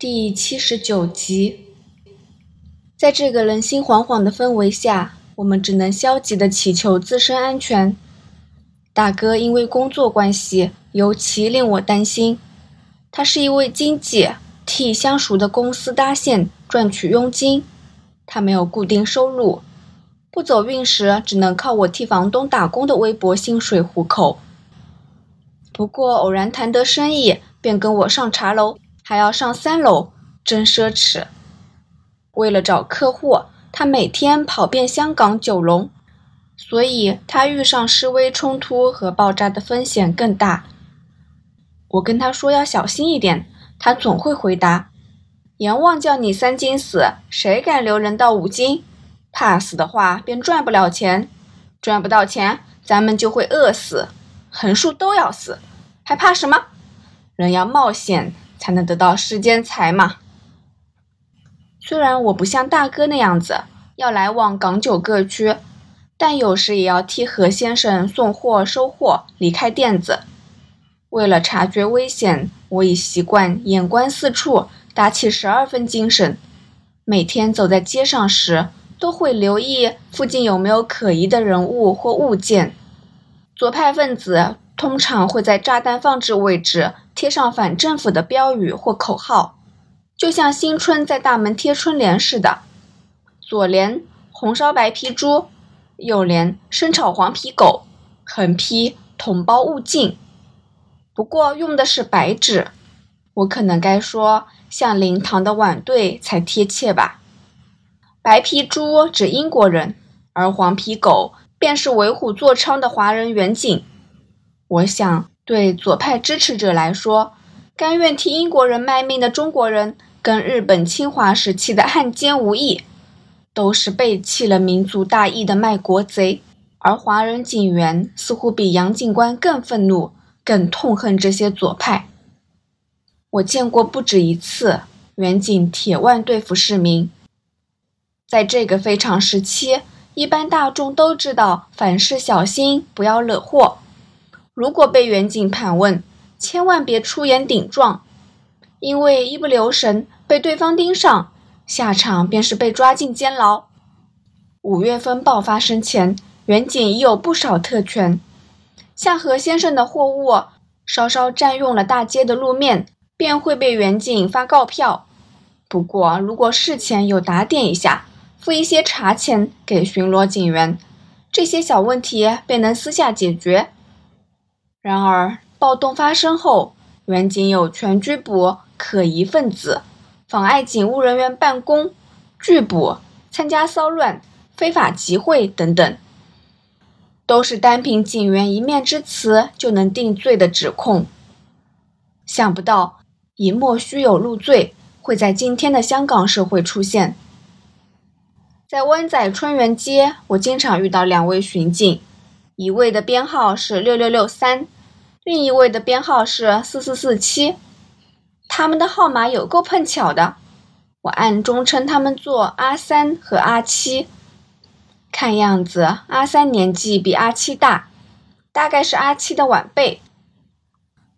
第七十九集，在这个人心惶惶的氛围下，我们只能消极的祈求自身安全。大哥因为工作关系，尤其令我担心。他是一位经纪，替相熟的公司搭线赚取佣金。他没有固定收入，不走运时只能靠我替房东打工的微薄薪水糊口。不过偶然谈得生意，便跟我上茶楼。还要上三楼，真奢侈。为了找客户，他每天跑遍香港九龙，所以他遇上示威冲突和爆炸的风险更大。我跟他说要小心一点，他总会回答：“阎王叫你三斤死，谁敢留人到五斤？怕死的话便赚不了钱，赚不到钱，咱们就会饿死，横竖都要死，还怕什么？人要冒险。”才能得到世间财嘛。虽然我不像大哥那样子要来往港九各区，但有时也要替何先生送货、收货、离开店子。为了察觉危险，我已习惯眼观四处，打起十二分精神。每天走在街上时，都会留意附近有没有可疑的人物或物件。左派分子通常会在炸弹放置位置。贴上反政府的标语或口号，就像新春在大门贴春联似的。左联红烧白皮猪，右联生炒黄皮狗，横批同胞勿进。不过用的是白纸，我可能该说像灵堂的碗对才贴切吧。白皮猪指英国人，而黄皮狗便是为虎作伥的华人远景。我想。对左派支持者来说，甘愿替英国人卖命的中国人，跟日本侵华时期的汉奸无异，都是背弃了民族大义的卖国贼。而华人警员似乎比杨警官更愤怒、更痛恨这些左派。我见过不止一次，远警铁腕对付市民。在这个非常时期，一般大众都知道凡事小心，不要惹祸。如果被远景盘问，千万别出言顶撞，因为一不留神被对方盯上，下场便是被抓进监牢。五月风暴发生前，远景已有不少特权，像何先生的货物稍稍占用了大街的路面，便会被远景发告票。不过，如果事前有打点一下，付一些茶钱给巡逻警员，这些小问题便能私下解决。然而，暴动发生后，原警有权拘捕可疑分子、妨碍警务人员办公、拒捕、参加骚乱、非法集会等等，都是单凭警员一面之词就能定罪的指控。想不到，以莫须有入罪会在今天的香港社会出现。在湾仔春园街，我经常遇到两位巡警。一位的编号是六六六三，另一位的编号是四四四七，他们的号码有够碰巧的，我暗中称他们做阿三和阿七。看样子阿三年纪比阿七大，大概是阿七的晚辈。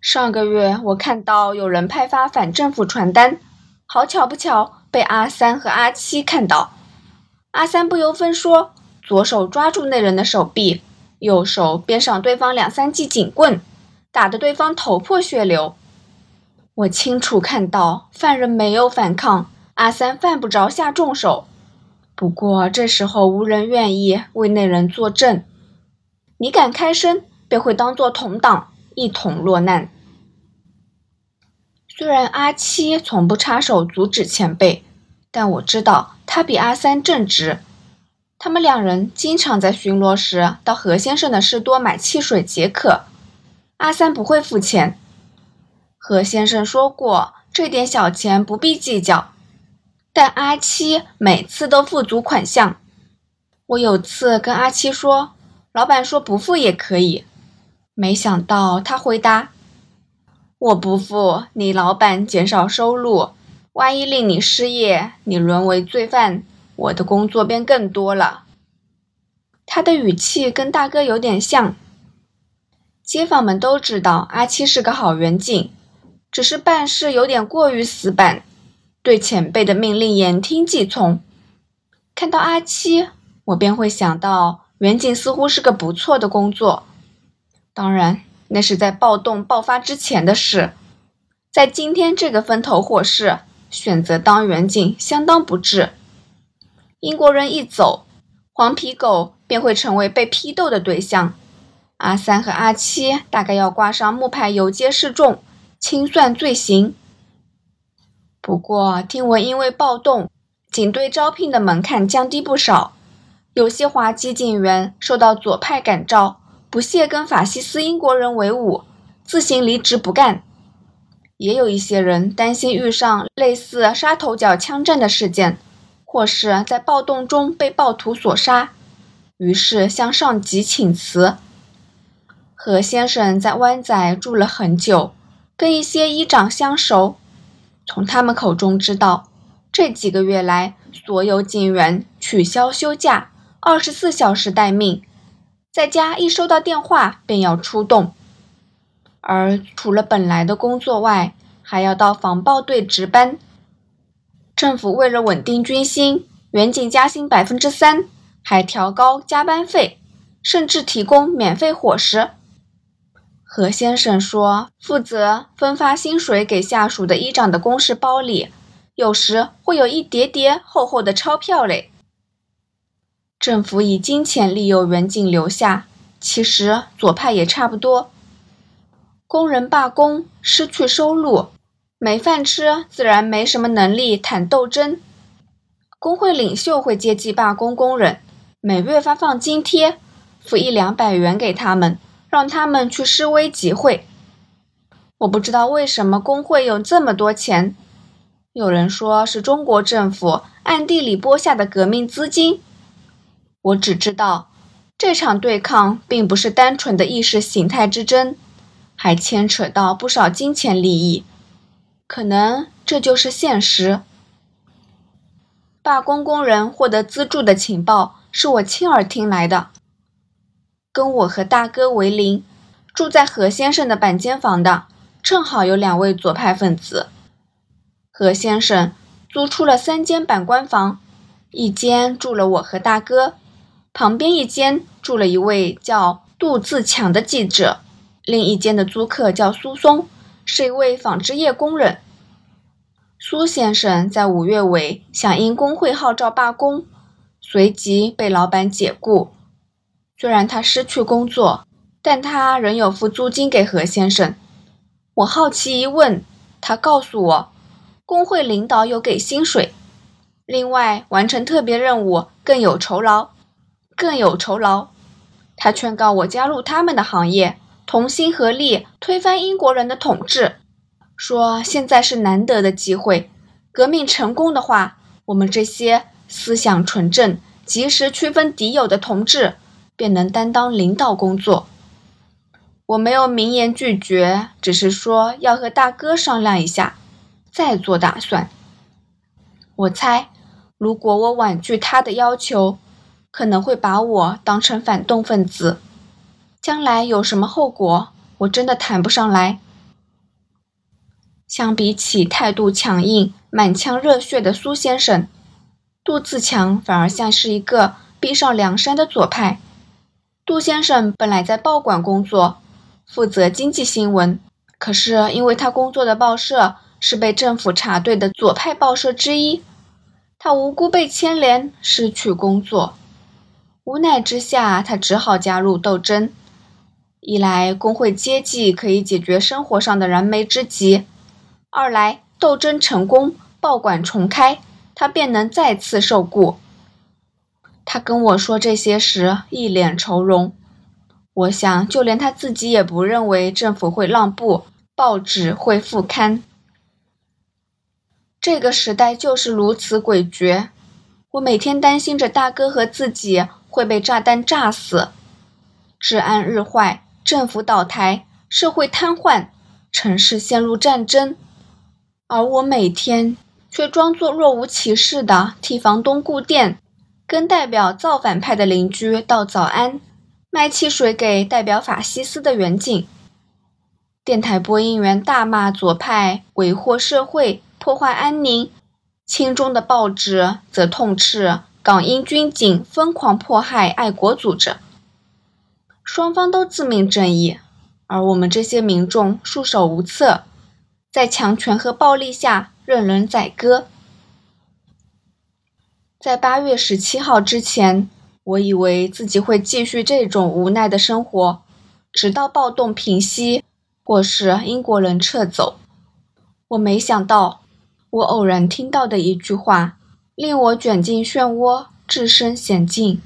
上个月我看到有人派发反政府传单，好巧不巧被阿三和阿七看到。阿三不由分说，左手抓住那人的手臂。右手边上对方两三记警棍，打得对方头破血流。我清楚看到犯人没有反抗，阿三犯不着下重手。不过这时候无人愿意为那人作证，你敢开声，便会当做同党一同落难。虽然阿七从不插手阻止前辈，但我知道他比阿三正直。他们两人经常在巡逻时到何先生的士多买汽水解渴。阿三不会付钱，何先生说过这点小钱不必计较，但阿七每次都付足款项。我有次跟阿七说，老板说不付也可以，没想到他回答：“我不付，你老板减少收入，万一令你失业，你沦为罪犯。”我的工作便更多了。他的语气跟大哥有点像。街坊们都知道阿七是个好远景，只是办事有点过于死板，对前辈的命令言听计从。看到阿七，我便会想到远景似乎是个不错的工作。当然，那是在暴动爆发之前的事。在今天这个风头火势，选择当远景相当不智。英国人一走，黄皮狗便会成为被批斗的对象。阿三和阿七大概要挂上木牌游街示众，清算罪行。不过听闻因为暴动，警队招聘的门槛降低不少，有些滑稽警员受到左派感召，不屑跟法西斯英国人为伍，自行离职不干。也有一些人担心遇上类似杀头角枪战的事件，或是在暴动中被暴徒所杀，于是向上级请辞。何先生在湾仔住了很久，跟一些医长相熟，从他们口中知道，这几个月来所有警员取消休假，二十四小时待命，在家一收到电话便要出动。而除了本来的工作外，还要到防暴队值班。政府为了稳定军心，远景加薪百分之三，还调高加班费，甚至提供免费伙食。何先生说，负责分发薪水给下属的医长的公事包里，有时会有一叠叠厚厚的钞票嘞。政府以金钱利诱远景留下，其实左派也差不多。工人罢工，失去收入，没饭吃，自然没什么能力谈斗争。工会领袖会接济罢工工人，每月发放津贴，付一两百元给他们，让他们去示威集会。我不知道为什么工会有这么多钱，有人说是中国政府暗地里拨下的革命资金。我只知道，这场对抗并不是单纯的意识形态之争。还牵扯到不少金钱利益，可能这就是现实。罢工工人获得资助的情报是我亲耳听来的。跟我和大哥为邻，住在何先生的板间房的，正好有两位左派分子。何先生租出了三间板官房，一间住了我和大哥，旁边一间住了一位叫杜自强的记者。另一间的租客叫苏松，是一位纺织业工人。苏先生在五月尾响应工会号召罢工，随即被老板解雇。虽然他失去工作，但他仍有付租金给何先生。我好奇一问，他告诉我，工会领导有给薪水，另外完成特别任务更有酬劳，更有酬劳。他劝告我加入他们的行业。同心合力推翻英国人的统治，说现在是难得的机会，革命成功的话，我们这些思想纯正、及时区分敌友的同志便能担当领导工作。我没有明言拒绝，只是说要和大哥商量一下，再做打算。我猜，如果我婉拒他的要求，可能会把我当成反动分子。将来有什么后果，我真的谈不上来。相比起态度强硬、满腔热血的苏先生，杜自强反而像是一个逼上梁山的左派。杜先生本来在报馆工作，负责经济新闻，可是因为他工作的报社是被政府查对的左派报社之一，他无辜被牵连，失去工作。无奈之下，他只好加入斗争。一来工会接济可以解决生活上的燃眉之急，二来斗争成功，报馆重开，他便能再次受雇。他跟我说这些时一脸愁容，我想就连他自己也不认为政府会让步，报纸会复刊。这个时代就是如此诡谲，我每天担心着大哥和自己会被炸弹炸死，治安日坏。政府倒台，社会瘫痪，城市陷入战争，而我每天却装作若无其事的替房东顾店，跟代表造反派的邻居道早安，卖汽水给代表法西斯的远景。电台播音员大骂左派，为祸社会，破坏安宁，亲中的报纸则痛斥港英军警疯狂迫害爱国组织。双方都自命正义，而我们这些民众束手无策，在强权和暴力下任人宰割。在八月十七号之前，我以为自己会继续这种无奈的生活，直到暴动平息，或是英国人撤走。我没想到，我偶然听到的一句话，令我卷进漩涡，置身险境。